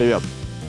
Привет!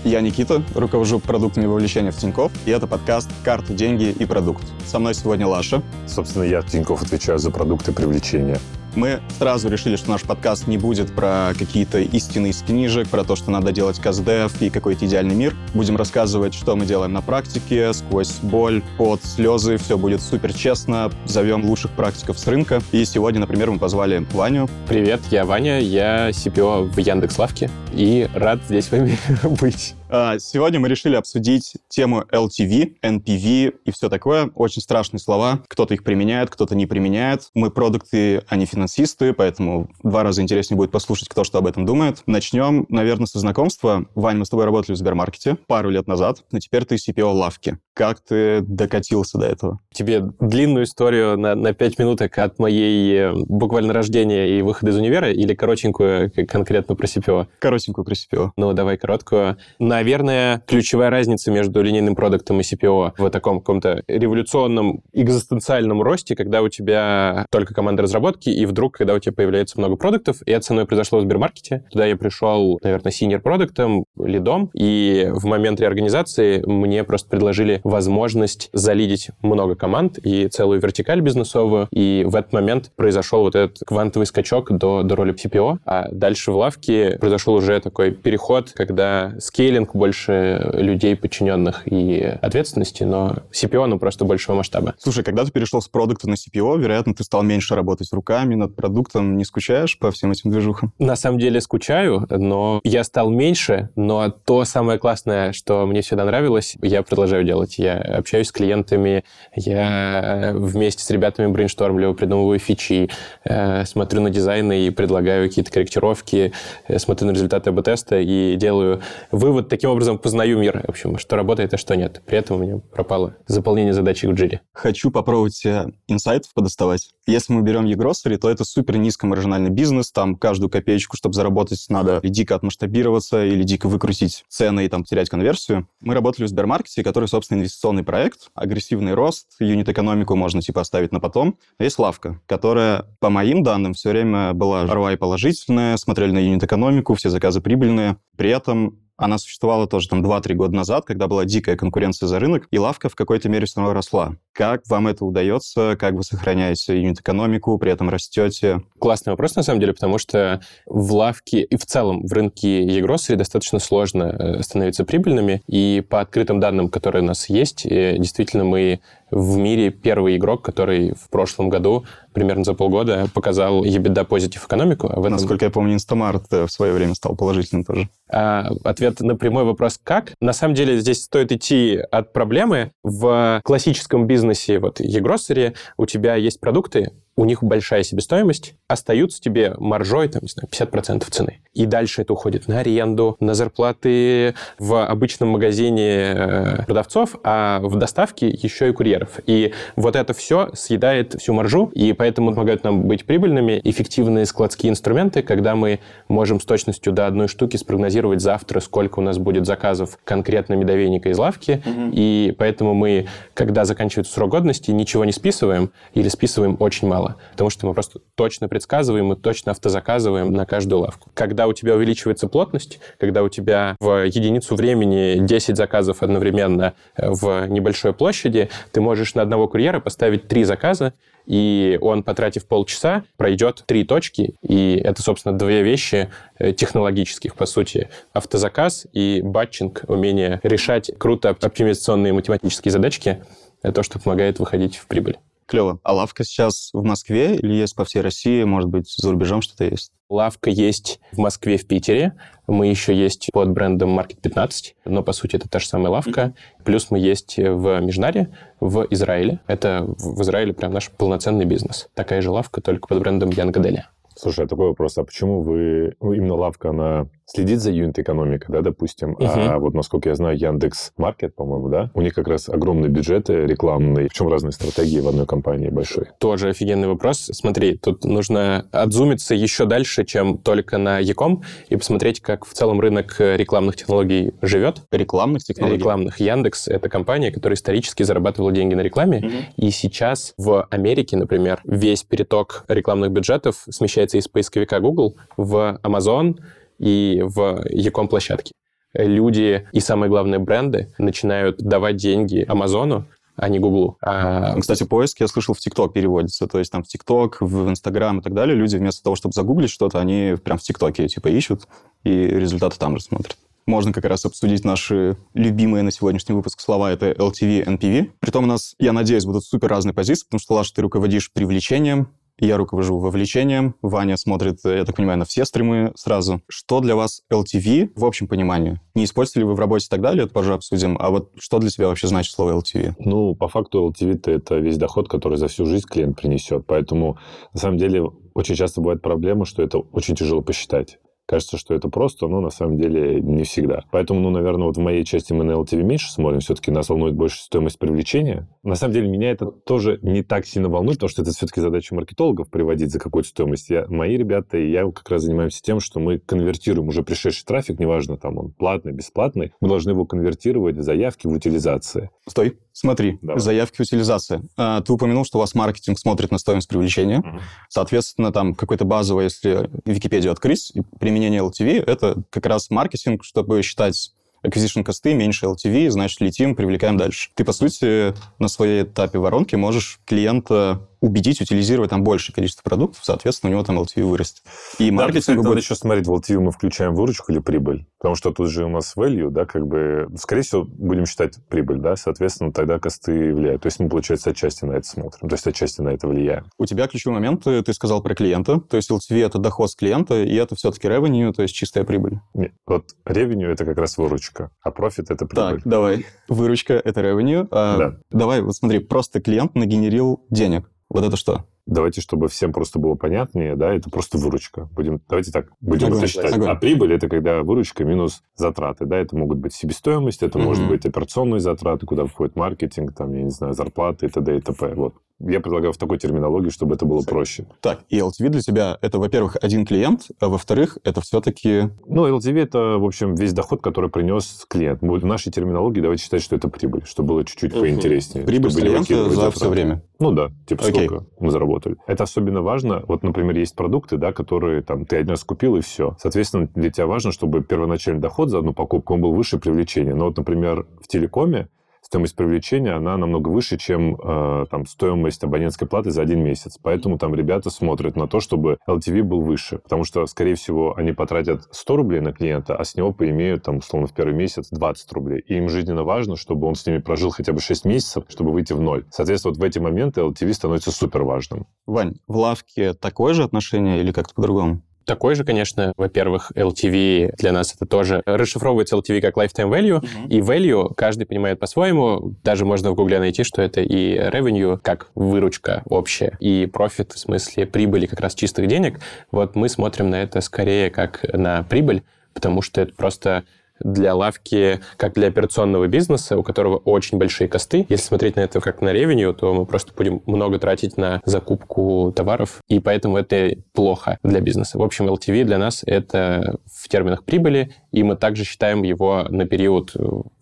Я Никита, руковожу продуктами вовлечения в Тинькофф, и это подкаст «Карты, деньги и продукт». Со мной сегодня Лаша. Собственно, я в Тинькофф отвечаю за продукты привлечения. Мы сразу решили, что наш подкаст не будет про какие-то истины из книжек, про то, что надо делать каздев и какой-то идеальный мир. Будем рассказывать, что мы делаем на практике, сквозь боль, под слезы. Все будет супер честно. Зовем лучших практиков с рынка. И сегодня, например, мы позвали Ваню. Привет, я Ваня, я CPO в Яндекс.Лавке и рад здесь с вами быть. А, сегодня мы решили обсудить тему LTV, NPV и все такое. Очень страшные слова. Кто-то их применяет, кто-то не применяет. Мы продукты, а не финансисты, поэтому два раза интереснее будет послушать, кто что об этом думает. Начнем, наверное, со знакомства. Вань, мы с тобой работали в Сбермаркете пару лет назад, но теперь ты CPO лавки. Как ты докатился до этого? Тебе длинную историю на, на 5 минуток от моей э, буквально рождения и выхода из универа или коротенькую конкретно про CPO? Коротенькую про CPO. Ну, давай короткую. Наверное, ключевая разница между линейным продуктом и CPO в таком каком-то революционном экзистенциальном росте, когда у тебя только команда разработки, и вдруг, когда у тебя появляется много продуктов, и это со мной произошло в Сбермаркете. Туда я пришел, наверное, синер продуктом, лидом, и в момент реорганизации мне просто предложили возможность залидить много команд и целую вертикаль бизнесовую. И в этот момент произошел вот этот квантовый скачок до, до роли CPO. А дальше в лавке произошел уже такой переход, когда скейлинг больше людей, подчиненных и ответственности, но CPO, ну, просто большего масштаба. Слушай, когда ты перешел с продукта на CPO, вероятно, ты стал меньше работать руками над продуктом. Не скучаешь по всем этим движухам? На самом деле скучаю, но я стал меньше, но то самое классное, что мне всегда нравилось, я продолжаю делать делать. Я общаюсь с клиентами, я вместе с ребятами брейнштормлю, придумываю фичи, э, смотрю на дизайны и предлагаю какие-то корректировки, э, смотрю на результаты АБ-теста и делаю вывод. Таким образом познаю мир, в общем, что работает, а что нет. При этом у меня пропало заполнение задачи в джире. Хочу попробовать инсайтов подоставать. Если мы берем e то это супер низкомаржинальный бизнес, там каждую копеечку, чтобы заработать, надо или дико отмасштабироваться, или дико выкрутить цены и там терять конверсию. Мы работали в Сбермаркете, который, собственно, инвестиционный проект, агрессивный рост, юнит-экономику можно типа оставить на потом. Есть лавка, которая, по моим данным, все время была ROI положительная, смотрели на юнит-экономику, все заказы прибыльные. При этом она существовала тоже там 2-3 года назад, когда была дикая конкуренция за рынок, и лавка в какой-то мере все равно росла. Как вам это удается? Как вы сохраняете юнит-экономику, при этом растете? Классный вопрос, на самом деле, потому что в лавке и в целом в рынке e достаточно сложно э, становиться прибыльными, и по открытым данным, которые у нас есть, э, действительно мы в мире первый игрок, который в прошлом году примерно за полгода показал EBITDA positive экономику. А в этом... Насколько я помню, Инстамарт в свое время стал положительным тоже. А, ответ на прямой вопрос «как?» На самом деле здесь стоит идти от проблемы. В классическом бизнесе, вот, e у тебя есть продукты, у них большая себестоимость, остаются тебе маржой, там, не знаю, 50% цены. И дальше это уходит на аренду, на зарплаты в обычном магазине э, продавцов, а в доставке еще и курьеров. И вот это все съедает всю маржу, и поэтому помогают нам быть прибыльными эффективные складские инструменты, когда мы можем с точностью до одной штуки спрогнозировать завтра, сколько у нас будет заказов конкретно медовейника из лавки, угу. и поэтому мы, когда заканчивается срок годности, ничего не списываем или списываем очень мало потому что мы просто точно предсказываем и точно автозаказываем на каждую лавку. Когда у тебя увеличивается плотность, когда у тебя в единицу времени 10 заказов одновременно э, в небольшой площади, ты можешь на одного курьера поставить три заказа, и он, потратив полчаса, пройдет три точки, и это, собственно, две вещи э, технологических, по сути. Автозаказ и батчинг, умение решать круто оптимизационные математические задачки, то, что помогает выходить в прибыль. Клево. А лавка сейчас в Москве или есть по всей России? Может быть, за рубежом что-то есть? Лавка есть в Москве, в Питере. Мы еще есть под брендом Market 15, но по сути это та же самая лавка. Плюс мы есть в Межнаре, в Израиле. Это в Израиле прям наш полноценный бизнес. Такая же лавка, только под брендом Янгаделя. Слушай, а такой вопрос, а почему вы, ну, именно лавка, она следит за юнит-экономикой, да, допустим, uh-huh. а вот, насколько я знаю, Яндекс Маркет, по-моему, да, у них как раз огромные бюджеты рекламные. В чем разные стратегии в одной компании большой? Тоже офигенный вопрос. Смотри, тут нужно отзумиться еще дальше, чем только на Яком, и посмотреть, как в целом рынок рекламных технологий живет. Рекламных технологий? Рекламных. Яндекс — это компания, которая исторически зарабатывала деньги на рекламе, uh-huh. и сейчас в Америке, например, весь переток рекламных бюджетов смещается из поисковика Google в Amazon, и в Ecom площадке. люди и, самое главное, бренды начинают давать деньги Амазону, а не Гуглу. А... Кстати, поиск, я слышал, в ТикТок переводится. То есть там в ТикТок, в Инстаграм и так далее люди вместо того, чтобы загуглить что-то, они прям в ТикТоке типа ищут и результаты там же смотрят. Можно как раз обсудить наши любимые на сегодняшний выпуск слова. Это LTV, NPV. Притом у нас, я надеюсь, будут супер разные позиции, потому что, Лаш, ты руководишь привлечением, я руковожу вовлечением, Ваня смотрит, я так понимаю, на все стримы сразу. Что для вас LTV в общем понимании? Не использовали вы в работе и так далее, это позже обсудим. А вот что для тебя вообще значит слово LTV? Ну, по факту LTV — это весь доход, который за всю жизнь клиент принесет. Поэтому, на самом деле, очень часто бывает проблема, что это очень тяжело посчитать. Кажется, что это просто, но на самом деле не всегда. Поэтому, ну, наверное, вот в моей части мы на LTV меньше смотрим, все-таки нас волнует больше стоимость привлечения. На самом деле меня это тоже не так сильно волнует, потому что это все-таки задача маркетологов приводить за какую-то стоимость. Я, мои ребята и я как раз занимаемся тем, что мы конвертируем уже пришедший трафик, неважно, там он платный, бесплатный, мы должны его конвертировать в заявки, в утилизации. Стой, смотри, Давай. заявки, утилизация. А, ты упомянул, что у вас маркетинг смотрит на стоимость привлечения. Угу. Соответственно, там какой-то базовый, если Википедию открыть, применение LTV — это как раз маркетинг, чтобы считать acquisition косты, меньше LTV, значит, летим, привлекаем дальше. Ты, по сути, на своей этапе воронки можешь клиента убедить утилизировать там большее количество продуктов, соответственно, у него там LTV вырастет. И маркетинг... Да, кстати, будет... надо еще смотреть, в LTV мы включаем выручку или прибыль. Потому что тут же у нас value, да, как бы, скорее всего, будем считать прибыль, да, соответственно, тогда косты влияют. То есть мы, получается, отчасти на это смотрим, то есть отчасти на это влияем. У тебя ключевой момент, ты сказал про клиента, то есть LTV — это доход с клиента, и это все-таки revenue, то есть чистая прибыль. Нет, вот revenue — это как раз выручка, а профит — это прибыль. Так, давай. Выручка — это revenue. А да. Давай, вот смотри, просто клиент нагенерил денег. Вот это что? Давайте, чтобы всем просто было понятнее, да, это просто выручка. Будем, давайте так будем огонь, это считать. Огонь. А прибыль это когда выручка минус затраты, да, это могут быть себестоимость, это mm-hmm. может быть операционные затраты, куда входит маркетинг, там, я не знаю, зарплаты и т.д. и т.п. Вот. Я предлагаю в такой терминологии, чтобы это было проще. Так, и LTV для тебя это, во-первых, один клиент, а во-вторых, это все-таки... Ну, LTV это, в общем, весь доход, который принес клиент. В нашей терминологии давайте считать, что это прибыль, чтобы было чуть-чуть поинтереснее. Прибыль клиента за все время? Ну да, типа okay. сколько мы заработали. Это особенно важно. Вот, например, есть продукты, да, которые там ты один раз купил и все. Соответственно, для тебя важно, чтобы первоначальный доход за одну покупку он был выше привлечения. Но вот, например, в телекоме стоимость привлечения, она намного выше, чем э, там, стоимость абонентской платы за один месяц. Поэтому там ребята смотрят на то, чтобы LTV был выше. Потому что, скорее всего, они потратят 100 рублей на клиента, а с него поимеют, там, условно, в первый месяц 20 рублей. И им жизненно важно, чтобы он с ними прожил хотя бы 6 месяцев, чтобы выйти в ноль. Соответственно, вот в эти моменты LTV становится супер важным. Вань, в лавке такое же отношение или как-то по-другому? Такой же, конечно, во-первых, LTV для нас это тоже расшифровывается LTV как lifetime value, uh-huh. и value каждый понимает по-своему. Даже можно в Гугле найти, что это и revenue как выручка общая, и profit в смысле прибыли как раз чистых денег. Вот мы смотрим на это скорее как на прибыль, потому что это просто для лавки, как для операционного бизнеса, у которого очень большие косты. Если смотреть на это как на ревеню, то мы просто будем много тратить на закупку товаров, и поэтому это плохо для бизнеса. В общем, LTV для нас это в терминах прибыли, и мы также считаем его на период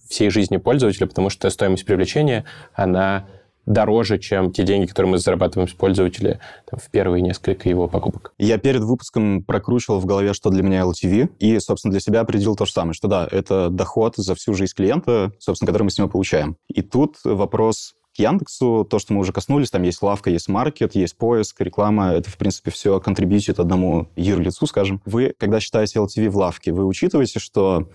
всей жизни пользователя, потому что стоимость привлечения, она дороже, чем те деньги, которые мы зарабатываем с пользователя там, в первые несколько его покупок. Я перед выпуском прокручивал в голове, что для меня LTV, и, собственно, для себя определил то же самое, что да, это доход за всю жизнь клиента, собственно, который мы с него получаем. И тут вопрос к Яндексу, то, что мы уже коснулись, там есть лавка, есть маркет, есть поиск, реклама, это, в принципе, все контрибьютит одному юрлицу, скажем. Вы, когда считаете LTV в лавке, вы учитываете, что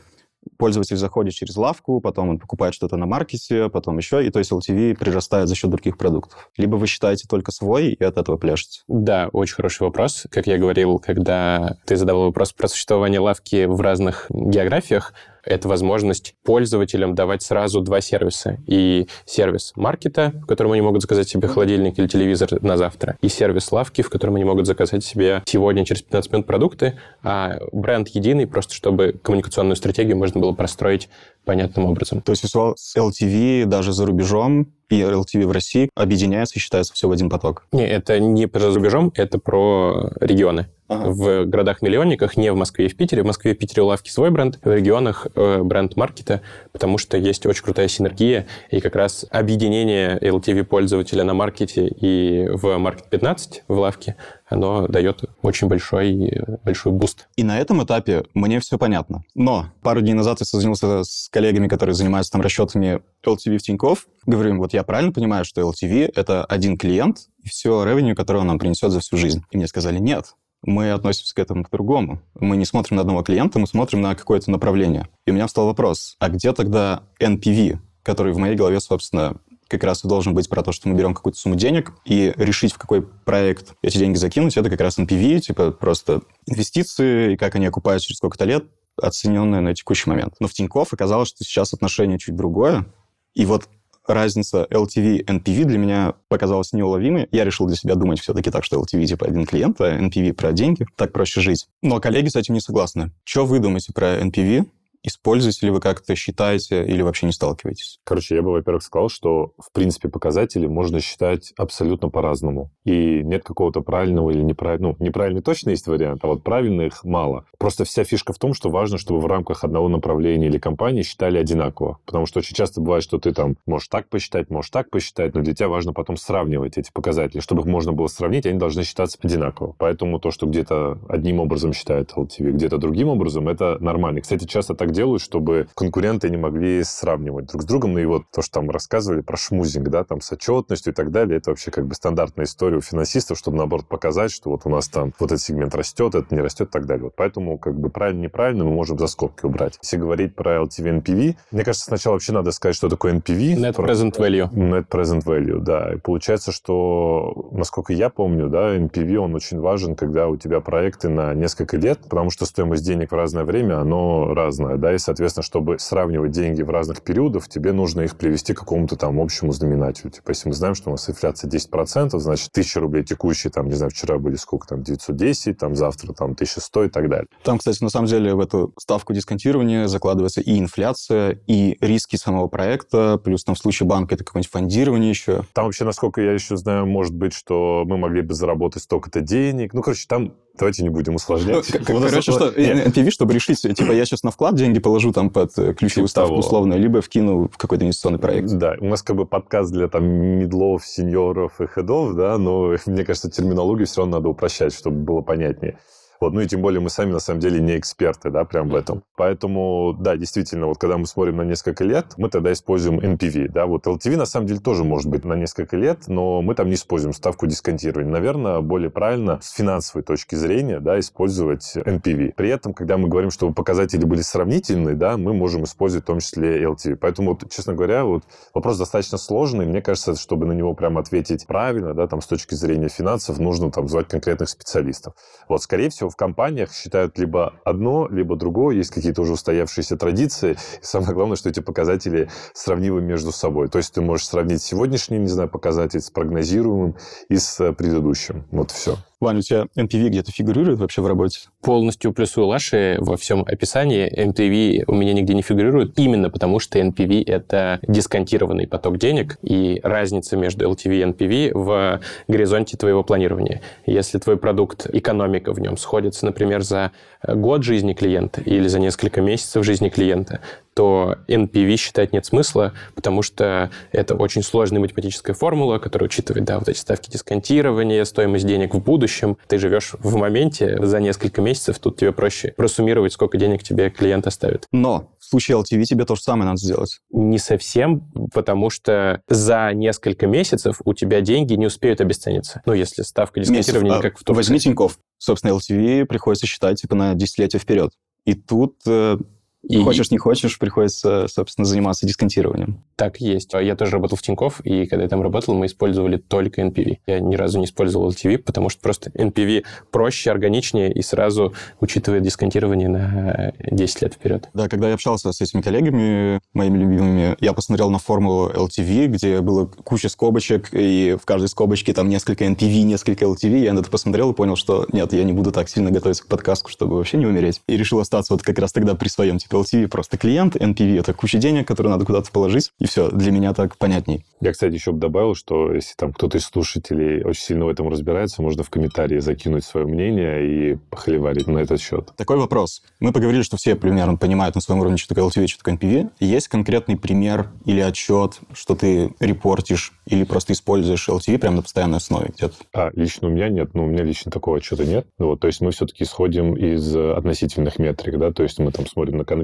пользователь заходит через лавку, потом он покупает что-то на маркете, потом еще, и то есть LTV прирастает за счет других продуктов. Либо вы считаете только свой и от этого пляшете? Да, очень хороший вопрос. Как я говорил, когда ты задавал вопрос про существование лавки в разных географиях, это возможность пользователям давать сразу два сервиса. И сервис маркета, в котором они могут заказать себе холодильник или телевизор на завтра, и сервис лавки, в котором они могут заказать себе сегодня через 15 минут продукты, а бренд единый, просто чтобы коммуникационную стратегию можно было простроить понятным образом. То есть LTV даже за рубежом и LTV в России объединяются и считаются все в один поток? Не, это не про за рубежом, это про регионы. ага. в городах-миллионниках, не в Москве и в Питере. В Москве и Питере у лавки свой бренд, в регионах э, бренд маркета, потому что есть очень крутая синергия, и как раз объединение LTV-пользователя на маркете и в Market 15 в лавке, оно дает очень большой, большой буст. И на этом этапе мне все понятно. Но пару дней назад я созвонился с коллегами, которые занимаются там расчетами LTV в Тинькофф. Говорю им, вот я правильно понимаю, что LTV — это один клиент и все revenue, которое он нам принесет за всю жизнь. И мне сказали, нет, мы относимся к этому по-другому. Мы не смотрим на одного клиента, мы смотрим на какое-то направление. И у меня встал вопрос, а где тогда NPV, который в моей голове, собственно, как раз и должен быть про то, что мы берем какую-то сумму денег и решить, в какой проект эти деньги закинуть, это как раз NPV, типа просто инвестиции, и как они окупаются через сколько-то лет, оцененные на текущий момент. Но в Тинькофф оказалось, что сейчас отношение чуть другое, и вот разница LTV NPV для меня показалась неуловимой. Я решил для себя думать все-таки так, что LTV типа один клиент, а NPV про деньги. Так проще жить. Но коллеги с этим не согласны. Что вы думаете про NPV? Используете ли вы как-то, считаете или вообще не сталкиваетесь? Короче, я бы, во-первых, сказал, что, в принципе, показатели можно считать абсолютно по-разному. И нет какого-то правильного или неправильного... Ну, неправильный точно есть вариант, а вот правильных мало. Просто вся фишка в том, что важно, чтобы в рамках одного направления или компании считали одинаково. Потому что очень часто бывает, что ты там можешь так посчитать, можешь так посчитать, но для тебя важно потом сравнивать эти показатели. Чтобы их можно было сравнить, они должны считаться одинаково. Поэтому то, что где-то одним образом считают LTV, где-то другим образом, это нормально. Кстати, часто так делают, чтобы конкуренты не могли сравнивать друг с другом. Ну и вот то, что там рассказывали про шмузинг, да, там с отчетностью и так далее, это вообще как бы стандартная история у финансистов, чтобы наоборот показать, что вот у нас там вот этот сегмент растет, это не растет и так далее. Вот поэтому как бы правильно-неправильно мы можем за скобки убрать. Если говорить про LTV NPV, мне кажется, сначала вообще надо сказать, что такое NPV. Net Present Value. Net Present Value, да. И получается, что, насколько я помню, да, NPV, он очень важен, когда у тебя проекты на несколько лет, потому что стоимость денег в разное время, оно разное, да, и, соответственно, чтобы сравнивать деньги в разных периодах, тебе нужно их привести к какому-то там общему знаменателю. Типа, если мы знаем, что у нас инфляция 10%, значит, 1000 рублей текущие, там, не знаю, вчера были сколько там, 910, там, завтра там 1100 и так далее. Там, кстати, на самом деле в эту ставку дисконтирования закладывается и инфляция, и риски самого проекта, плюс там в случае банка это какое-нибудь фондирование еще. Там вообще, насколько я еще знаю, может быть, что мы могли бы заработать столько-то денег. Ну, короче, там Давайте не будем усложнять. Ну, короче, что, NPV, чтобы решить, типа, я сейчас на вклад деньги положу там под э, ключевую типа ставку условно, либо вкину в какой-то инвестиционный проект. Да, у нас как бы подкаст для там медлов, сеньоров и хедов, да, но мне кажется, терминологию все равно надо упрощать, чтобы было понятнее. Вот, ну и тем более мы сами, на самом деле, не эксперты, да, прям в этом. Поэтому, да, действительно, вот когда мы смотрим на несколько лет, мы тогда используем NPV, да, вот LTV, на самом деле, тоже может быть на несколько лет, но мы там не используем ставку дисконтирования. Наверное, более правильно с финансовой точки зрения, да, использовать NPV. При этом, когда мы говорим, чтобы показатели были сравнительные, да, мы можем использовать в том числе LTV. Поэтому, вот, честно говоря, вот вопрос достаточно сложный. Мне кажется, чтобы на него прям ответить правильно, да, там с точки зрения финансов, нужно там звать конкретных специалистов. Вот, скорее всего, в компаниях считают либо одно, либо другое, есть какие-то уже устоявшиеся традиции. И самое главное, что эти показатели сравнимы между собой. То есть ты можешь сравнить сегодняшний, не знаю, показатель с прогнозируемым и с э, предыдущим. Вот все. Ваня, у тебя MPV где-то фигурирует вообще в работе? Полностью плюсую Лаши во всем описании. MPV у меня нигде не фигурирует, именно потому что NPV — это дисконтированный поток денег, и разница между LTV и NPV в горизонте твоего планирования. Если твой продукт, экономика в нем сходится, например, за год жизни клиента или за несколько месяцев жизни клиента, то NPV считать нет смысла, потому что это очень сложная математическая формула, которая учитывает, да, вот эти ставки дисконтирования, стоимость денег в будущем. Ты живешь в моменте за несколько месяцев, тут тебе проще просуммировать, сколько денег тебе клиент оставит. Но в случае LTV тебе то же самое надо сделать. Не совсем, потому что за несколько месяцев у тебя деньги не успеют обесцениться. Ну, если ставка дисконтирования Месяц, как в Турции. Возьми Тинькофф. Собственно, LTV приходится считать типа на десятилетия вперед. И тут э, и... Хочешь, не хочешь, приходится, собственно, заниматься дисконтированием. Так есть. Я тоже работал в Тинькофф, и когда я там работал, мы использовали только NPV. Я ни разу не использовал LTV, потому что просто NPV проще, органичнее и сразу учитывает дисконтирование на 10 лет вперед. Да, когда я общался с этими коллегами, моими любимыми, я посмотрел на формулу LTV, где было куча скобочек, и в каждой скобочке там несколько NPV, несколько LTV. Я на это посмотрел и понял, что нет, я не буду так сильно готовиться к подкасту, чтобы вообще не умереть. И решил остаться вот как раз тогда при своем, типа, LTV просто клиент, NPV — это куча денег, которые надо куда-то положить, и все, для меня так понятней. Я, кстати, еще бы добавил, что если там кто-то из слушателей очень сильно в этом разбирается, можно в комментарии закинуть свое мнение и похоливарить на этот счет. Такой вопрос. Мы поговорили, что все примерно понимают на своем уровне, что такое LTV, что такое NPV. Есть конкретный пример или отчет, что ты репортишь или просто используешь LTV прямо на постоянной основе где-то? А, лично у меня нет. Ну, у меня лично такого отчета нет. Вот, то есть мы все-таки исходим из относительных метрик, да, то есть мы там смотрим на конверсию.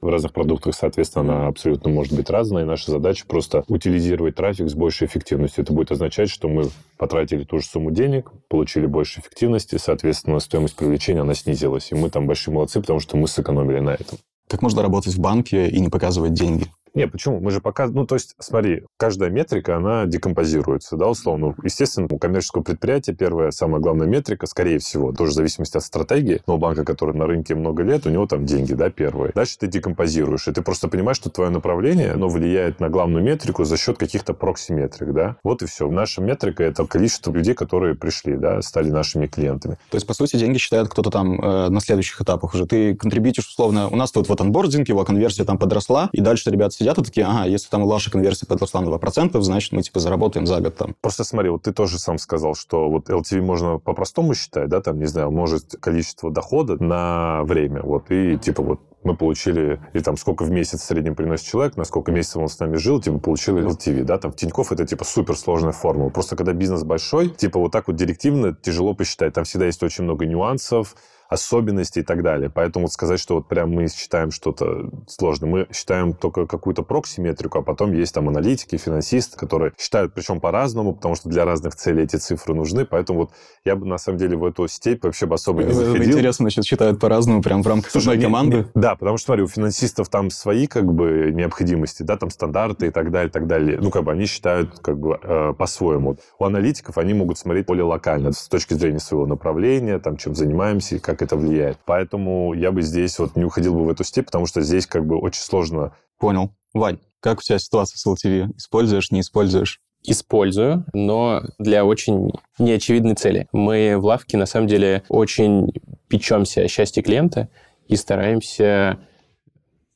В разных продуктах, соответственно, она абсолютно может быть разная. И наша задача просто утилизировать трафик с большей эффективностью. Это будет означать, что мы потратили ту же сумму денег, получили больше эффективности, соответственно, стоимость привлечения, она снизилась. И мы там большие молодцы, потому что мы сэкономили на этом. Как можно работать в банке и не показывать деньги? Не, почему? Мы же пока... Ну, то есть, смотри, каждая метрика, она декомпозируется, да, условно. Естественно, у коммерческого предприятия первая, самая главная метрика, скорее всего, тоже в зависимости от стратегии, но банка, который на рынке много лет, у него там деньги, да, первые. Дальше ты декомпозируешь, и ты просто понимаешь, что твое направление, оно влияет на главную метрику за счет каких-то прокси-метрик, да. Вот и все. Наша метрика — это количество людей, которые пришли, да, стали нашими клиентами. То есть, по сути, деньги считает кто-то там э, на следующих этапах уже. Ты контрибьютишь, условно, у нас тут вот анбординг, его конверсия там подросла, и дальше ребята сидят и такие, ага, если там ваша конверсия подросла на 2%, значит, мы, типа, заработаем за год там. Просто смотри, вот ты тоже сам сказал, что вот LTV можно по-простому считать, да, там, не знаю, может количество дохода на время, вот, и, типа, вот мы получили, или там сколько в месяц в среднем приносит человек, на сколько месяцев он с нами жил, типа получили LTV, да, там в Тинькофф это типа суперсложная формула. Просто когда бизнес большой, типа вот так вот директивно тяжело посчитать. Там всегда есть очень много нюансов, особенности и так далее. Поэтому вот сказать, что вот прям мы считаем что-то сложно. Мы считаем только какую-то проксиметрику, а потом есть там аналитики, финансисты, которые считают причем по-разному, потому что для разных целей эти цифры нужны. Поэтому вот я бы на самом деле в эту степь вообще бы особо не заходил. Интересно, значит, считают по-разному прям в рамках Слушай, одной команды? Не, да, потому что, смотри, у финансистов там свои как бы необходимости, да, там стандарты и так далее, и так далее. Ну, как бы они считают как бы э, по-своему. У аналитиков они могут смотреть более локально с точки зрения своего направления, там, чем занимаемся, как это влияет. Поэтому я бы здесь вот не уходил бы в эту степь, потому что здесь как бы очень сложно. Понял. Вань, как у тебя ситуация с LTV? Используешь, не используешь? Использую, но для очень неочевидной цели. Мы в лавке, на самом деле, очень печемся о счастье клиента и стараемся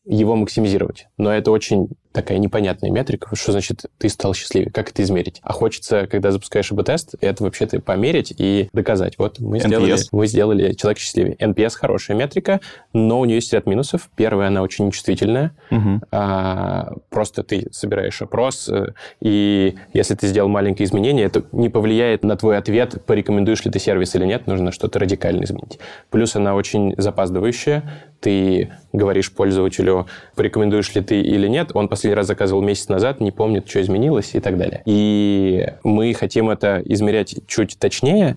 его максимизировать. Но это очень такая непонятная метрика. Что значит ты стал счастливее? Как это измерить? А хочется, когда запускаешь АБ-тест, это вообще-то померить и доказать. Вот мы сделали, мы сделали человек счастливее. NPS хорошая метрика, но у нее есть ряд минусов. Первая, она очень нечувствительная. Угу. А, просто ты собираешь опрос, э, и если ты сделал маленькое изменение, это не повлияет на твой ответ, порекомендуешь ли ты сервис или нет, нужно что-то радикально изменить. Плюс она очень запаздывающая. Ты говоришь пользователю, порекомендуешь ли ты или нет, он после последний раз заказывал месяц назад, не помнит, что изменилось и так далее. И мы хотим это измерять чуть точнее,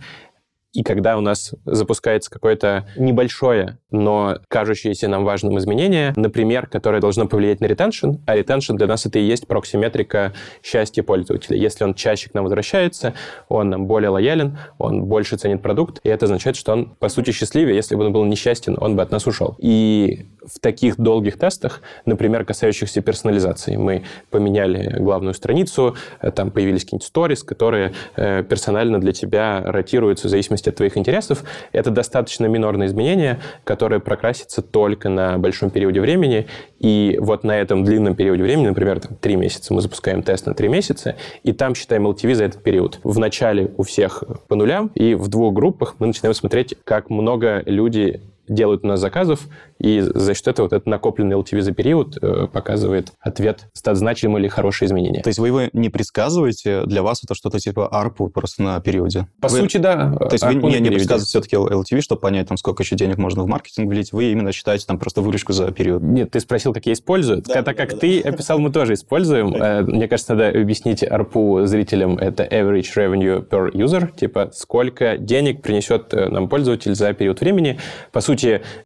и когда у нас запускается какое-то небольшое, но кажущееся нам важным изменение, например, которое должно повлиять на ретеншн, а ретеншн для нас это и есть проксиметрика счастья пользователя. Если он чаще к нам возвращается, он нам более лоялен, он больше ценит продукт, и это означает, что он, по сути, счастливее. Если бы он был несчастен, он бы от нас ушел. И в таких долгих тестах, например, касающихся персонализации, мы поменяли главную страницу, э, там появились какие-нибудь сторис, которые э, персонально для тебя ротируются в зависимости от твоих интересов. Это достаточно минорное изменение, которое прокрасится только на большом периоде времени. И вот на этом длинном периоде времени, например, там, 3 месяца, мы запускаем тест на 3 месяца, и там считаем LTV за этот период. В начале у всех по нулям, и в двух группах мы начинаем смотреть, как много люди делают у нас заказов, и за счет этого вот этот накопленный LTV за период э, показывает ответ, стат значимый или хорошее изменение. То есть вы его не предсказываете, для вас это что-то типа ARPU просто на периоде? По вы, сути, да. То есть вы не, не предсказываете все-таки LTV, чтобы понять, там, сколько еще денег можно в маркетинг влить, вы именно считаете там просто выручку за период? Нет, ты спросил, как я использую. Да, так как да, ты да. описал, мы тоже используем. Э, мне кажется, надо объяснить ARPU зрителям. Это average revenue per user, типа сколько денег принесет э, нам пользователь за период времени. По сути,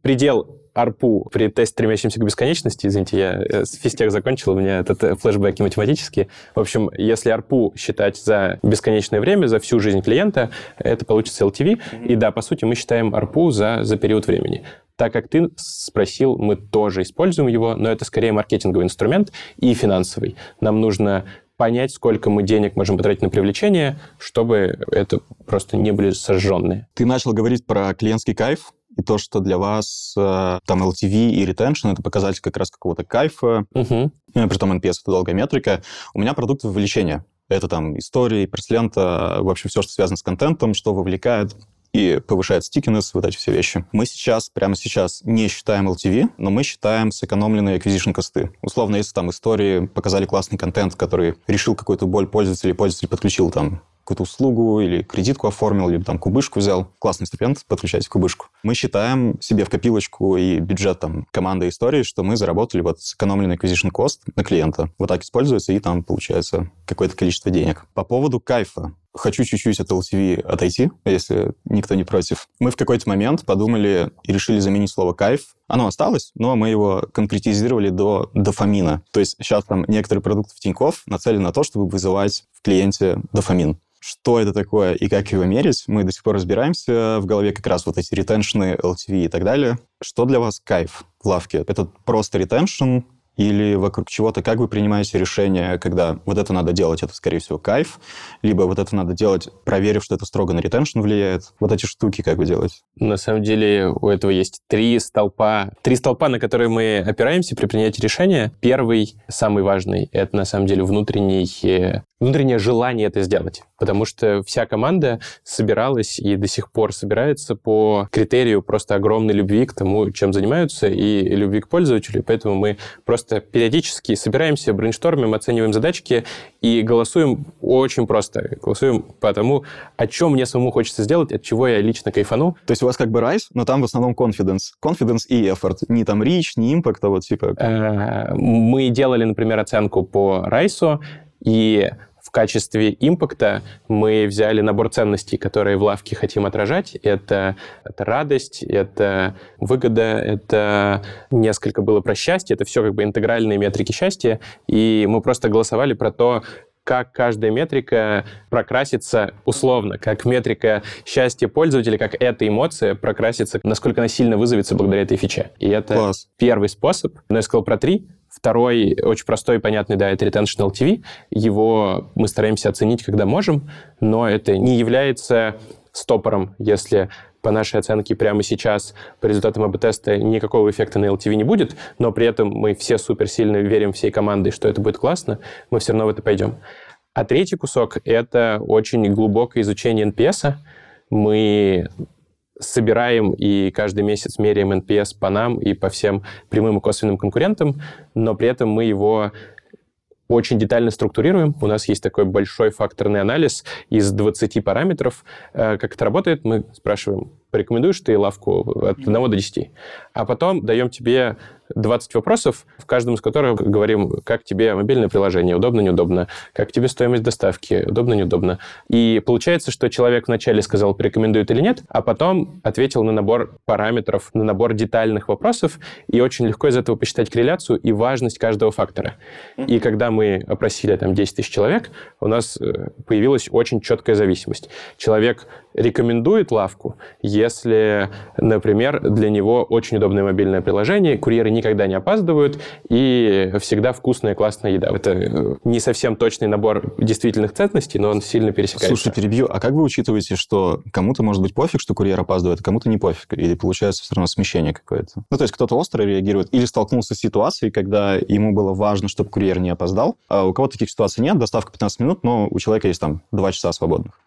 предел арпу при тесте, стремящемся к бесконечности, извините, я э, с физтех закончил, у меня этот э, флешбеки математические. В общем, если арпу считать за бесконечное время, за всю жизнь клиента, это получится LTV. Mm-hmm. И да, по сути, мы считаем арпу за, за период времени. Так как ты спросил, мы тоже используем его, но это скорее маркетинговый инструмент и финансовый. Нам нужно понять, сколько мы денег можем потратить на привлечение, чтобы это просто не были сожженные. Ты начал говорить про клиентский кайф, и то, что для вас э, там LTV и retention — это показатель как раз какого-то кайфа, угу. при том NPS — это долгая метрика. У меня продукт вовлечения. Это там истории, пресс-лента, в общем, все, что связано с контентом, что вовлекает и повышает стикинес, вот эти все вещи. Мы сейчас, прямо сейчас, не считаем LTV, но мы считаем сэкономленные acquisition косты. Условно, если там истории показали классный контент, который решил какую-то боль пользователя, и пользователь подключил там какую-то услугу или кредитку оформил, или там кубышку взял. Классный инструмент, подключайте кубышку. Мы считаем себе в копилочку и бюджет там команды истории, что мы заработали вот сэкономленный acquisition cost на клиента. Вот так используется, и там получается какое-то количество денег. По поводу кайфа. Хочу чуть-чуть от LTV отойти, если никто не против. Мы в какой-то момент подумали и решили заменить слово «кайф». Оно осталось, но мы его конкретизировали до дофамина. То есть сейчас там некоторые продукты в Тинькофф нацелены на то, чтобы вызывать в клиенте дофамин что это такое и как его мерить, мы до сих пор разбираемся. В голове как раз вот эти ретеншны, LTV и так далее. Что для вас кайф в лавке? Это просто ретеншн, или вокруг чего-то, как вы принимаете решение, когда вот это надо делать, это, скорее всего, кайф, либо вот это надо делать, проверив, что это строго на ретеншн влияет. Вот эти штуки как вы делаете? На самом деле у этого есть три столпа, три столпа, на которые мы опираемся при принятии решения. Первый, самый важный, это на самом деле внутренний э, внутреннее желание это сделать. Потому что вся команда собиралась и до сих пор собирается по критерию просто огромной любви к тому, чем занимаются, и любви к пользователю. Поэтому мы просто периодически собираемся, брейнштормим, оцениваем задачки и голосуем очень просто. Голосуем по тому, о чем мне самому хочется сделать, от чего я лично кайфану. То есть у вас как бы райс, но там в основном confidence. Confidence и effort. Не там reach, не impact, а вот типа... Э, мы делали, например, оценку по райсу, и качестве импакта мы взяли набор ценностей, которые в лавке хотим отражать. Это, это радость, это выгода, это несколько было про счастье, это все как бы интегральные метрики счастья. И мы просто голосовали про то, как каждая метрика прокрасится условно, как метрика счастья пользователя, как эта эмоция прокрасится, насколько она сильно вызовется благодаря этой фиче. И это Класс. первый способ. Но я сказал про три. Второй, очень простой и понятный, да, это Retention LTV. Его мы стараемся оценить, когда можем, но это не является стопором, если по нашей оценке прямо сейчас по результатам АБ-теста никакого эффекта на LTV не будет, но при этом мы все супер сильно верим всей командой, что это будет классно, мы все равно в это пойдем. А третий кусок — это очень глубокое изучение NPS. Мы собираем и каждый месяц меряем NPS по нам и по всем прямым и косвенным конкурентам, но при этом мы его очень детально структурируем. У нас есть такой большой факторный анализ из 20 параметров. Э, как это работает? Мы спрашиваем, порекомендуешь ты лавку от 1 до 10? А потом даем тебе 20 вопросов, в каждом из которых говорим, как тебе мобильное приложение, удобно, неудобно, как тебе стоимость доставки, удобно, неудобно. И получается, что человек вначале сказал, порекомендует или нет, а потом ответил на набор параметров, на набор детальных вопросов, и очень легко из этого посчитать корреляцию и важность каждого фактора. И когда мы опросили там 10 тысяч человек, у нас э, появилась очень четкая зависимость. Человек рекомендует лавку, если, например, для него очень удобное мобильное приложение, курьеры никогда не опаздывают и всегда вкусная, классная еда. Это э, не совсем точный набор действительных ценностей, но он сильно пересекается. Слушай, перебью. А как вы учитываете, что кому-то может быть пофиг, что курьер опаздывает, а кому-то не пофиг? Или получается все равно смещение какое-то? Ну, то есть кто-то остро реагирует или столкнулся с ситуацией, когда ему было важно, чтобы курьер не опоздал, а у кого-то таких ситуаций нет, доставка 15 минут, но у человека есть там 2 часа свободных.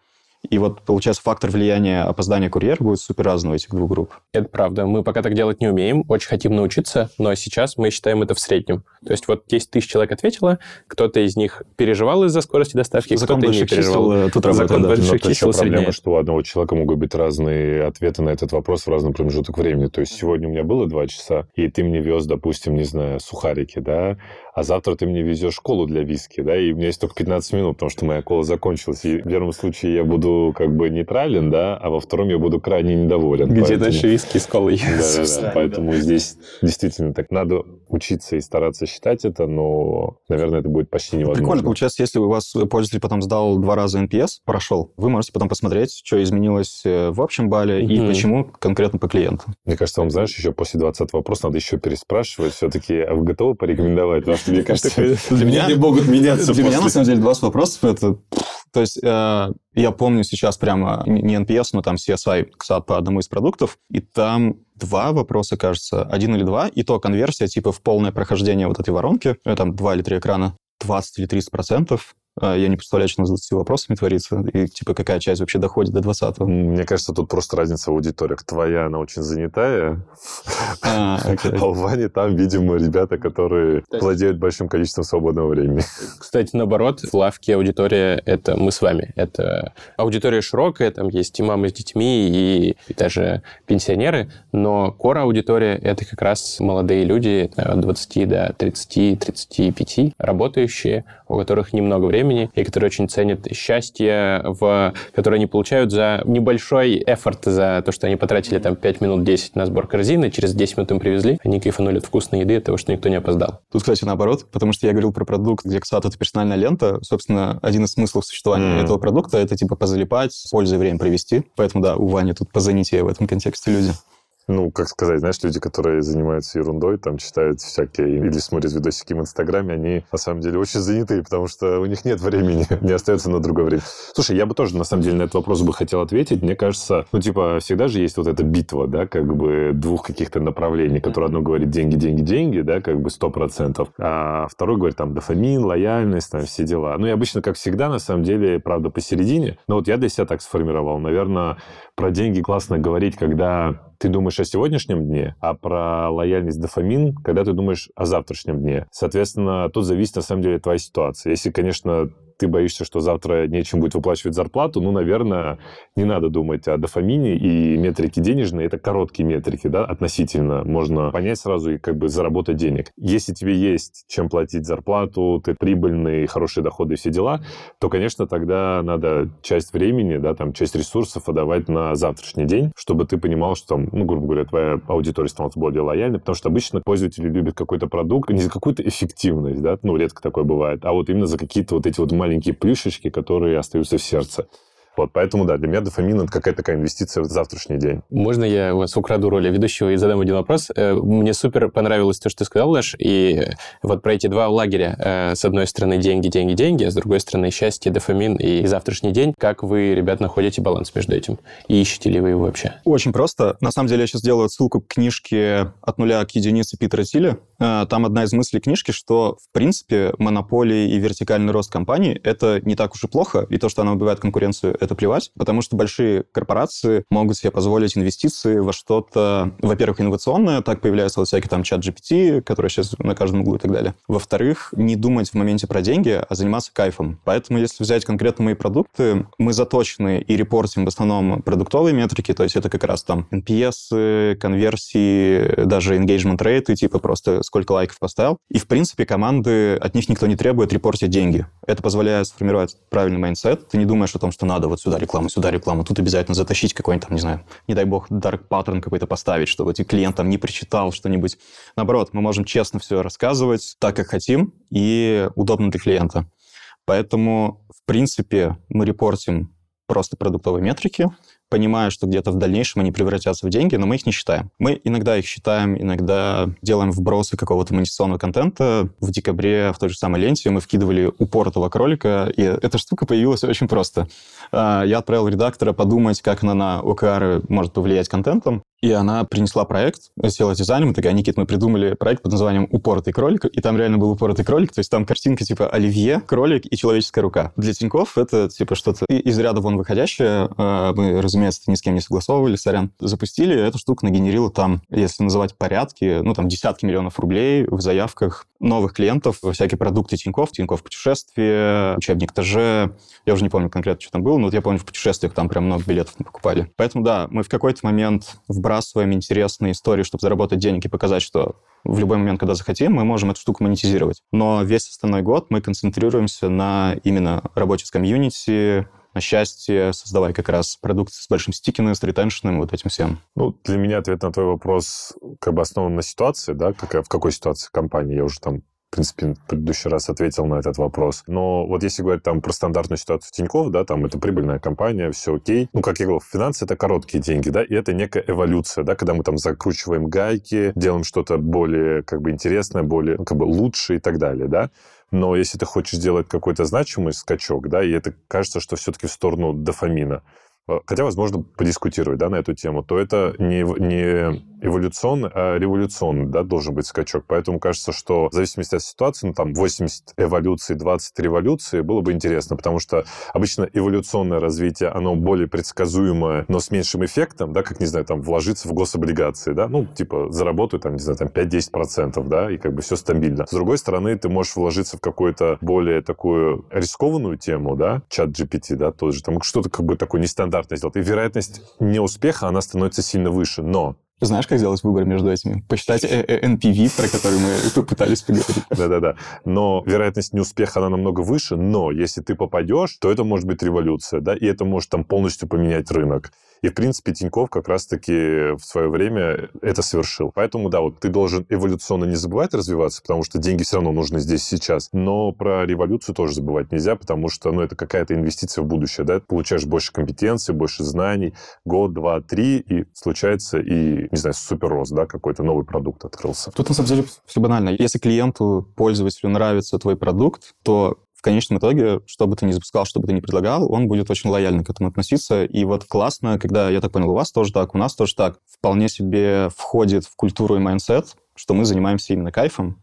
И вот, получается, фактор влияния опоздания курьера будет супер разный у этих двух групп. Это правда. Мы пока так делать не умеем, очень хотим научиться, но сейчас мы считаем это в среднем. То есть вот 10 тысяч человек ответило, кто-то из них переживал из-за скорости доставки, кто-то не переживал. Чисел, э, тут работает, Закон да. больших но чисел проблема, что у одного человека могут быть разные ответы на этот вопрос в разный промежуток времени. То есть сегодня у меня было 2 часа, и ты мне вез, допустим, не знаю, сухарики, да, а завтра ты мне везешь колу для виски, да, и у меня есть только 15 минут, потому что моя кола закончилась. И в первом случае я буду как бы нейтрален, да, а во втором я буду крайне недоволен. Где поэтому... дальше виски с колой? Да-да-да, поэтому здесь действительно так надо учиться и стараться считать это, но, наверное, это будет почти невозможно. Прикольно, получается, если у вас пользователь потом сдал два раза NPS, прошел, вы можете потом посмотреть, что изменилось э, в общем бале mm-hmm. и почему конкретно по клиенту. Мне кажется, вам, знаешь, еще после 20 вопроса надо еще переспрашивать все-таки, а вы готовы порекомендовать? Потому что, мне кажется, для меня могут меняться Для меня, на самом деле, 20 вопросов — это То есть э, я помню сейчас прямо не NPS, но там CSI, кстати, по одному из продуктов, и там два вопроса, кажется, один или два, и то конверсия типа в полное прохождение вот этой воронки, э, там два или три экрана, 20 или 30 процентов, я не представляю, что с 20 вопросами творится, и типа какая часть вообще доходит до 20 Мне кажется, тут просто разница в аудиториях. Твоя, она очень занятая, а, а у Вани там, видимо, ребята, которые владеют большим количеством свободного времени. Кстати, наоборот, в лавке аудитория — это мы с вами. Это аудитория широкая, там есть и мамы с детьми, и, и даже пенсионеры, но кора аудитория — это как раз молодые люди от 20 до 30-35, работающие, у которых немного времени, времени, и которые очень ценят счастье, в, которое они получают за небольшой эфорт, за то, что они потратили там 5 минут 10 на сбор корзины, через 10 минут им привезли, они кайфанули от вкусной еды, от того, что никто не опоздал. Тут, кстати, наоборот, потому что я говорил про продукт, где XAT — это персональная лента. Собственно, один из смыслов существования mm. этого продукта — это типа позалипать, пользуя время провести. Поэтому, да, у Вани тут позанятие в этом контексте люди ну, как сказать, знаешь, люди, которые занимаются ерундой, там читают всякие или смотрят видосики в Инстаграме, они на самом деле очень заняты, потому что у них нет времени, не остается на другое время. Слушай, я бы тоже, на самом деле, на этот вопрос бы хотел ответить. Мне кажется, ну, типа, всегда же есть вот эта битва, да, как бы двух каких-то направлений, которое одно говорит деньги, деньги, деньги, да, как бы сто процентов, а второй говорит там дофамин, лояльность, там все дела. Ну, и обычно, как всегда, на самом деле, правда, посередине. Но вот я для себя так сформировал. Наверное, про деньги классно говорить, когда ты думаешь о сегодняшнем дне, а про лояльность дофамин, когда ты думаешь о завтрашнем дне. Соответственно, тут зависит на самом деле твоя ситуация. Если, конечно, ты боишься, что завтра нечем будет выплачивать зарплату, ну, наверное, не надо думать о дофамине и метрики денежные. Это короткие метрики, да, относительно. Можно понять сразу и как бы заработать денег. Если тебе есть чем платить зарплату, ты прибыльный, хорошие доходы и все дела, то, конечно, тогда надо часть времени, да, там, часть ресурсов отдавать на завтрашний день, чтобы ты понимал, что там, ну, грубо говоря, твоя аудитория становится более лояльной, потому что обычно пользователи любят какой-то продукт не за какую-то эффективность, да, ну, редко такое бывает, а вот именно за какие-то вот эти вот маленькие плюшечки, которые остаются в сердце. Вот, поэтому, да, для меня дофамин – это какая-то такая инвестиция в завтрашний день. Можно я у вас украду роли ведущего и задам один вопрос? Э, мне супер понравилось то, что ты сказал, Леш, и вот про эти два лагеря. Э, с одной стороны, деньги, деньги, деньги, а с другой стороны, счастье, дофамин и завтрашний день. Как вы, ребят, находите баланс между этим? И ищете ли вы его вообще? Очень просто. На самом деле, я сейчас сделаю ссылку к книжке «От нуля к единице» Питера Тиля. Э, там одна из мыслей книжки, что, в принципе, монополии и вертикальный рост компании – это не так уж и плохо, и то, что она убивает конкуренцию, это плевать, потому что большие корпорации могут себе позволить инвестиции во что-то, во-первых, инновационное, так появляются вот всякие там чат GPT, который сейчас на каждом углу и так далее. Во-вторых, не думать в моменте про деньги, а заниматься кайфом. Поэтому, если взять конкретно мои продукты, мы заточены и репортим в основном продуктовые метрики, то есть это как раз там NPS, конверсии, даже engagement rate, типа просто сколько лайков поставил. И, в принципе, команды, от них никто не требует репортить деньги. Это позволяет сформировать правильный mindset. Ты не думаешь о том, что надо сюда рекламу, сюда рекламу, тут обязательно затащить какой-нибудь там, не знаю, не дай бог, dark pattern какой-то поставить, чтобы эти клиент там не прочитал что-нибудь. Наоборот, мы можем честно все рассказывать так, как хотим, и удобно для клиента. Поэтому, в принципе, мы репортим просто продуктовые метрики, понимая, что где-то в дальнейшем они превратятся в деньги, но мы их не считаем. Мы иногда их считаем, иногда делаем вбросы какого-то монетизационного контента. В декабре в той же самой ленте мы вкидывали упоротого кролика, и эта штука появилась очень просто. А, я отправил редактора подумать, как она на OKR может повлиять контентом. И она принесла проект, села с дизайном, и такая, Никит, мы придумали проект под названием «Упоротый кролик», и там реально был упоротый кролик, то есть там картинка типа оливье, кролик и человеческая рука. Для Тинькофф это типа что-то из ряда вон выходящее. А, мы, разумеется, ни с кем не согласовывали, сорян. Запустили, эту штуку нагенерила там, если называть порядки, ну там десятки миллионов рублей в заявках новых клиентов всякие продукты Тинькофф, Тинькофф путешествия, учебник ТЖ. Я уже не помню конкретно, что там было, но вот я помню, в путешествиях там прям много билетов покупали. Поэтому да, мы в какой-то момент вбрасываем интересные истории, чтобы заработать денег и показать, что в любой момент, когда захотим, мы можем эту штуку монетизировать. Но весь остальной год мы концентрируемся на именно работе с комьюнити, на счастье, создавая как раз продукты с большим стикинес, ретеншеном, вот этим всем. Ну, для меня ответ на твой вопрос как бы основан на ситуации, да, какая, в какой ситуации компании. Я уже там в принципе, в предыдущий раз ответил на этот вопрос. Но вот если говорить там про стандартную ситуацию Тинькофф, да, там это прибыльная компания, все окей. Ну, как я говорил, финансы — это короткие деньги, да, и это некая эволюция, да, когда мы там закручиваем гайки, делаем что-то более, как бы, интересное, более, ну, как бы, лучше и так далее, да. Но если ты хочешь сделать какой-то значимый скачок, да, и это кажется, что все-таки в сторону дофамина, Э, хотя, возможно, подискутировать да, на эту тему, то это не, не эволюционный, а революционный да, должен быть скачок. Поэтому кажется, что в зависимости от ситуации, ну, там, 80 эволюций, 20 революций было бы интересно, потому что обычно эволюционное развитие, оно более предсказуемое, но с меньшим эффектом, да, как, не знаю, там, вложиться в гособлигации, да, ну, типа, заработаю, там, не знаю, там, 5-10%, да, и как бы все стабильно. С другой стороны, ты можешь вложиться в какую-то более такую рискованную тему, да, чат GPT, да, тот же, там, что-то как бы такое нестандартное стандартно сделать. И вероятность неуспеха, она становится сильно выше. Но знаешь, как сделать выбор между этими? Посчитать NPV, про который мы попытались поговорить. Да-да-да. Но вероятность неуспеха, она намного выше, но если ты попадешь, то это может быть революция, да, и это может там полностью поменять рынок. И, в принципе, Тиньков как раз-таки в свое время это совершил. Поэтому, да, вот ты должен эволюционно не забывать развиваться, потому что деньги все равно нужны здесь сейчас. Но про революцию тоже забывать нельзя, потому что, ну, это какая-то инвестиция в будущее, да, ты получаешь больше компетенций, больше знаний, год, два, три, и случается и, не знаю, супер рост, да, какой-то новый продукт открылся. Тут, на самом деле, все банально. Если клиенту, пользователю нравится твой продукт, то в конечном итоге, что бы ты ни запускал, что бы ты ни предлагал, он будет очень лояльно к этому относиться. И вот классно, когда, я так понял, у вас тоже так, у нас тоже так, вполне себе входит в культуру и mindset, что мы занимаемся именно кайфом,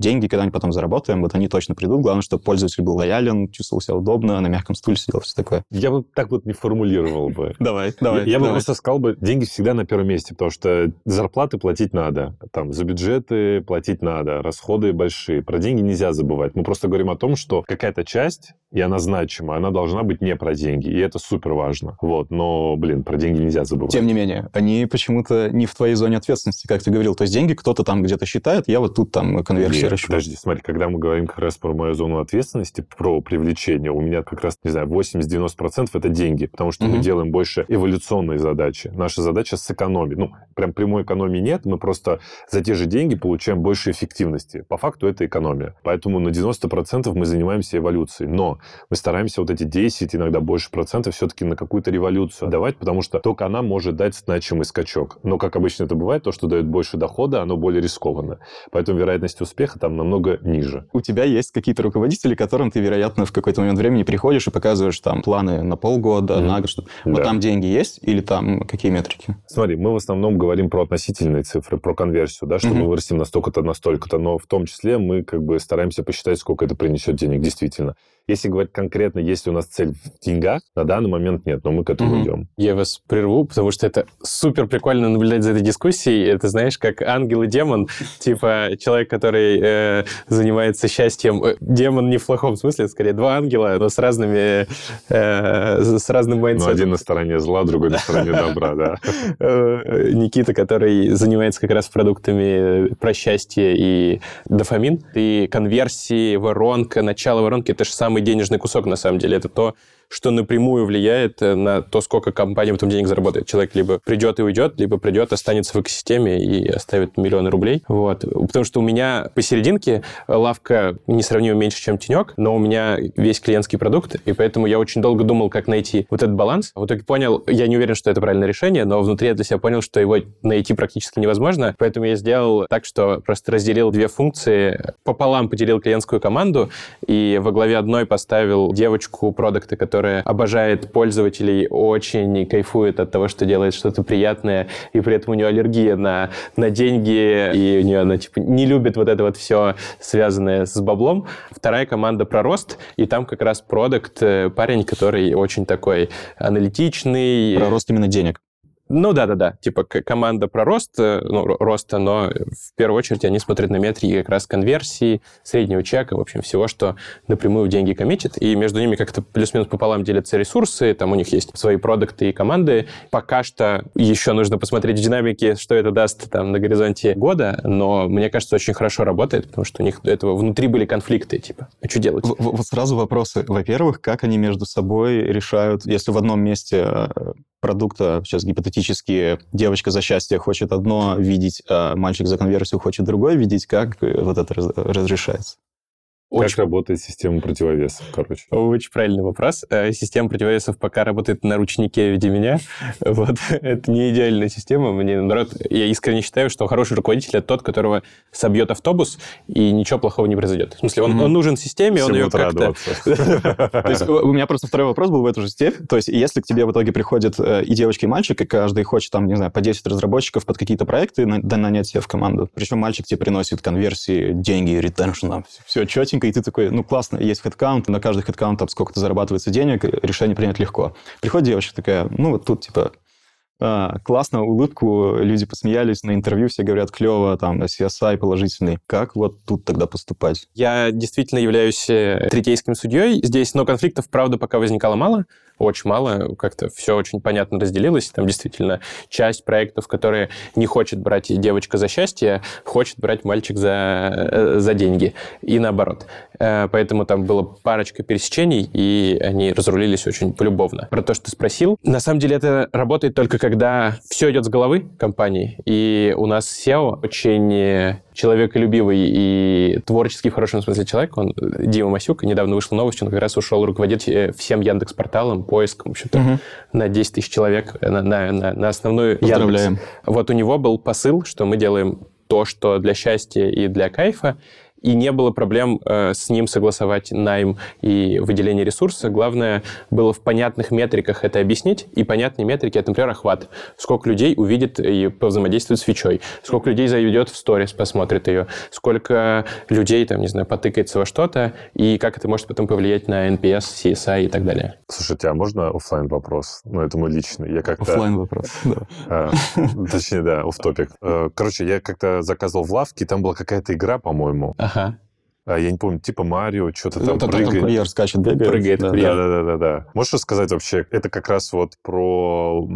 деньги, когда они потом заработаем, вот они точно придут. Главное, чтобы пользователь был лоялен, чувствовал себя удобно, на мягком стуле сидел, все такое. Я бы так вот не формулировал бы. Давай, давай. Я бы просто сказал бы, деньги всегда на первом месте, потому что зарплаты платить надо, там, за бюджеты платить надо, расходы большие. Про деньги нельзя забывать. Мы просто говорим о том, что какая-то часть, и она значима, она должна быть не про деньги, и это супер важно. Вот, но, блин, про деньги нельзя забывать. Тем не менее, они почему-то не в твоей зоне ответственности, как ты говорил. То есть деньги кто-то там где-то считает, я вот тут там конверсию расчет. Подожди, смотри, когда мы говорим как раз про мою зону ответственности, про привлечение, у меня как раз, не знаю, 80-90% это деньги, потому что mm-hmm. мы делаем больше эволюционные задачи. Наша задача сэкономить. Ну, прям прямой экономии нет, мы просто за те же деньги получаем больше эффективности. По факту это экономия. Поэтому на 90% мы занимаемся эволюцией. Но мы стараемся вот эти 10, иногда больше процентов все-таки на какую-то революцию давать, потому что только она может дать значимый скачок. Но, как обычно это бывает, то, что дает больше дохода, оно более рискованно. Поэтому вероятность успеха там намного ниже. У тебя есть какие-то руководители, которым ты, вероятно, в какой-то момент времени приходишь и показываешь там планы на полгода, mm-hmm. на год, что да. вот там деньги есть или там какие метрики? Смотри, мы в основном говорим про относительные цифры, про конверсию, да, что mm-hmm. мы вырастим настолько-то, настолько-то, но в том числе мы как бы стараемся посчитать, сколько это принесет денег действительно. Если говорить конкретно, если у нас цель в деньгах, на данный момент нет, но мы к этому mm-hmm. идем. Я вас прерву, потому что это супер прикольно наблюдать за этой дискуссией. Это, знаешь, как ангел и демон. Типа человек, который э, занимается счастьем. Э, демон не в плохом смысле, скорее два ангела, но с разными... Э, с разным майндсетом. Ну, один на стороне зла, другой на стороне добра, да. Э, Никита, который занимается как раз продуктами про счастье и дофамин. И конверсии, воронка, начало воронки — это же самый самый денежный кусок, на самом деле. Это то, что напрямую влияет э, на то, сколько компания в этом денег заработает. Человек либо придет и уйдет, либо придет, останется в экосистеме и оставит миллионы рублей. Вот. Потому что у меня посерединке лавка несравнимо меньше, чем тенек, но у меня весь клиентский продукт, и поэтому я очень долго думал, как найти вот этот баланс. В итоге понял, я не уверен, что это правильное решение, но внутри я для себя понял, что его найти практически невозможно, поэтому я сделал так, что просто разделил две функции, пополам поделил клиентскую команду, и во главе одной поставил девочку продукта, которая которая обожает пользователей, очень кайфует от того, что делает что-то приятное, и при этом у нее аллергия на, на деньги, и у нее она типа не любит вот это вот все, связанное с баблом. Вторая команда про рост, и там как раз продукт, э, парень, который очень такой аналитичный. Про рост именно денег. Ну да-да-да, типа команда про рост, э, ну, роста, но в первую очередь они смотрят на метрики как раз конверсии, среднего чека, в общем, всего, что напрямую деньги коммитит, и между ними как-то плюс-минус пополам делятся ресурсы, там у них есть свои продукты и команды. Пока что еще нужно посмотреть в динамике, что это даст там на горизонте года, но мне кажется, очень хорошо работает, потому что у них до этого внутри были конфликты, типа, а что делать? Вот сразу вопросы. Во-первых, как они между собой решают, если в одном месте э, продукта, сейчас гипотетически девочка за счастье хочет одно видеть, а мальчик за конверсию хочет другое видеть, как вот это разрешается? Очень... Как работает система противовесов, короче? Очень правильный вопрос. Э, система противовесов пока работает на ручнике в виде меня. Вот. Это не идеальная система. Мне, наоборот, я искренне считаю, что хороший руководитель — это тот, которого собьет автобус, и ничего плохого не произойдет. В смысле, он, mm-hmm. он нужен системе, он ее как-то... То есть у меня просто второй вопрос был в эту же степь. То есть если к тебе в итоге приходят э, и девочка, и мальчик, и каждый хочет там, не знаю, по 10 разработчиков под какие-то проекты нанять себе в команду. Причем мальчик тебе приносит конверсии, деньги, ретеншн, все четенько, и ты такой, ну, классно, есть хедкаунт, на каждый хедкаунт там сколько-то зарабатывается денег, решение принять легко. Приходит девочка такая, ну, вот тут, типа, а, классно, улыбку, люди посмеялись на интервью, все говорят, клево, там, CSI положительный. Как вот тут тогда поступать? Я действительно являюсь э, третейским судьей здесь, но конфликтов, правда, пока возникало мало очень мало, как-то все очень понятно разделилось. Там действительно часть проектов, которые не хочет брать девочка за счастье, хочет брать мальчик за, э, за деньги. И наоборот. Э, поэтому там было парочка пересечений, и они разрулились очень полюбовно. Про то, что ты спросил. На самом деле это работает только когда все идет с головы компании. И у нас SEO очень человеколюбивый и творческий в хорошем смысле человек. Он, Дима Масюк, недавно вышла новость, он как раз ушел руководить э, всем Яндекс-порталом, поиском, в общем-то, угу. на 10 тысяч человек, на, на, на, на основную Поздравляем. Яндекс. Вот у него был посыл, что мы делаем то, что для счастья и для кайфа, и не было проблем э, с ним согласовать найм и выделение ресурса. Главное было в понятных метриках это объяснить, и понятные метрики, это, например, охват. Сколько людей увидит и повзаимодействует с фичой, сколько людей зайдет в сторис, посмотрит ее, сколько людей, там, не знаю, потыкается во что-то, и как это может потом повлиять на NPS, CSI и так далее. Слушайте, а можно офлайн вопрос? Ну, это мой личный. Я как-то... Офлайн вопрос, да. А, точнее, да, оф топик. Э, короче, я как-то заказывал в лавке, там была какая-то игра, по-моему. Ага. А, я не помню, типа Марио, что-то ну, там прыгает. Там скачет, бегает. Прыгает, да, да, да, да, да. Можешь рассказать вообще, это как раз вот про,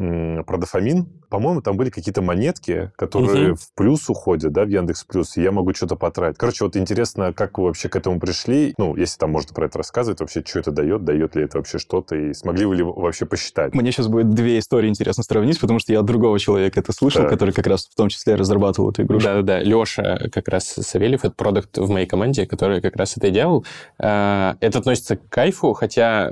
про дофамин? По-моему, там были какие-то монетки, которые угу. в плюс уходят, да, в Яндекс Плюс, и я могу что-то потратить. Короче, вот интересно, как вы вообще к этому пришли? Ну, если там можно про это рассказывать, вообще, что это дает, дает ли это вообще что-то, и смогли вы ли вообще посчитать? Мне сейчас будет две истории интересно сравнить, потому что я от другого человека это слышал, так. который как раз в том числе разрабатывал эту игрушку. Да-да-да, Леша как раз Савельев, это продукт в моей команде, который как раз это делал. А, это относится к кайфу, хотя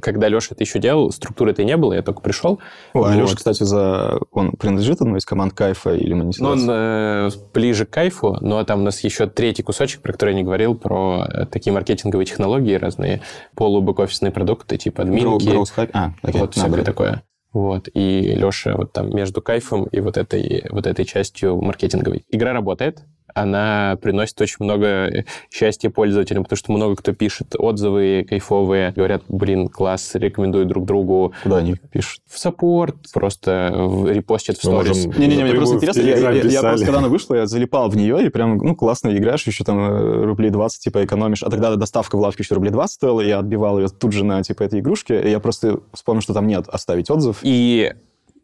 когда Леша это еще делал, структуры это не было, я только пришел. О, а вот. Леша, кстати, за... он принадлежит одной из команд кайфа или монетизации? Ну, он э, ближе к кайфу, но там у нас еще третий кусочек, про который я не говорил, про э, такие маркетинговые технологии, разные полубэк-офисные продукты, типа админки. Bro, а, okay, вот всякое такое. Вот, и Леша вот там между кайфом и вот этой, вот этой частью маркетинговой. Игра работает, она приносит очень много э, счастья пользователям, потому что много кто пишет отзывы кайфовые, говорят, блин, класс, рекомендую друг другу. Куда они пишут? В саппорт, просто репостят в сторис. Не-не-не, мне просто интересно, я, я, я просто, когда она вышла, я залипал в нее, и прям, ну, классно играешь, еще там э, рублей 20, типа, экономишь. А тогда доставка в лавке еще рублей 20 стоила, и я отбивал ее тут же на, типа, этой игрушке, и я просто вспомнил, что там нет оставить отзыв. И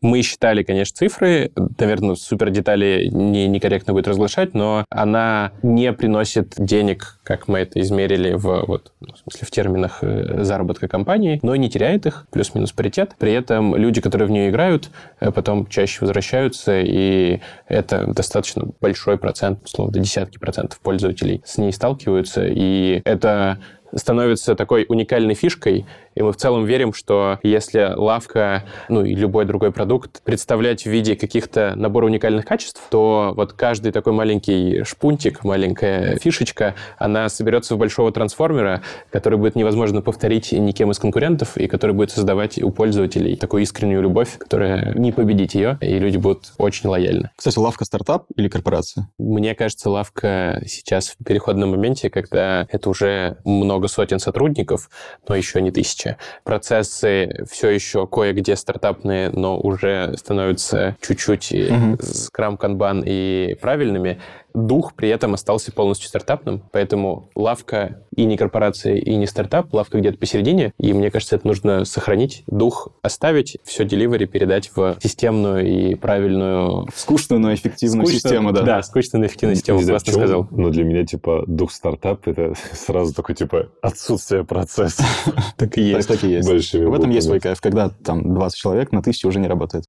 мы считали, конечно, цифры, наверное, супер детали не, некорректно будет разглашать, но она не приносит денег, как мы это измерили в, вот, в смысле, в терминах э, заработка компании, но не теряет их, плюс-минус паритет. При этом люди, которые в нее играют, э, потом чаще возвращаются, и это достаточно большой процент, условно, десятки процентов пользователей с ней сталкиваются, и это становится такой уникальной фишкой, и мы в целом верим, что если лавка, ну и любой другой продукт представлять в виде каких-то набора уникальных качеств, то вот каждый такой маленький шпунтик, маленькая фишечка, она соберется в большого трансформера, который будет невозможно повторить никем из конкурентов, и который будет создавать у пользователей такую искреннюю любовь, которая не победить ее, и люди будут очень лояльны. Кстати, лавка стартап или корпорация? Мне кажется, лавка сейчас в переходном моменте, когда это уже много сотен сотрудников, но еще не легче. Процессы все еще кое-где стартапные, но уже становятся чуть-чуть угу. скрам, канбан и правильными дух при этом остался полностью стартапным, поэтому лавка и не корпорация, и не стартап, лавка где-то посередине, и мне кажется, это нужно сохранить, дух оставить, все деливери передать в системную и правильную... Скучную, но эффективную скучную, систему, да. Да, скучную, но эффективную систему, не классно сказал. Но для меня, типа, дух стартап — это сразу такой, типа, отсутствие процесса. Так и есть. Так и есть. В этом есть свой кайф, когда там 20 человек на тысячу уже не работает.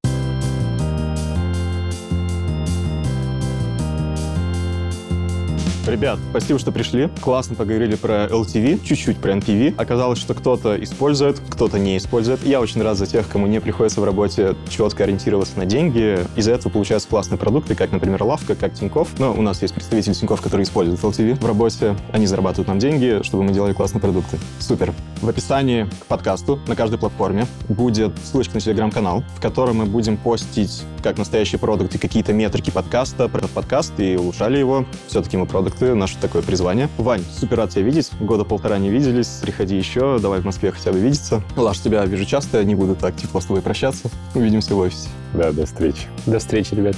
Ребят, спасибо, что пришли. Классно поговорили про LTV, чуть-чуть про NPV. Оказалось, что кто-то использует, кто-то не использует. Я очень рад за тех, кому не приходится в работе четко ориентироваться на деньги. Из-за этого получаются классные продукты, как, например, Лавка, как Тиньков. Но у нас есть представители Тиньков, которые используют LTV в работе. Они зарабатывают нам деньги, чтобы мы делали классные продукты. Супер. В описании к подкасту на каждой платформе будет ссылочка на телеграм-канал, в котором мы будем постить как настоящие продукты, какие-то метрики подкаста, про этот подкаст и улучшали его. Все-таки мы продукты, наше такое призвание. Вань, супер рад тебя видеть. Года полтора не виделись. Приходи еще, давай в Москве хотя бы видеться. Лаш, тебя вижу часто, не буду так тепло с тобой прощаться. Увидимся в офисе. Да, до встречи. До встречи, ребят.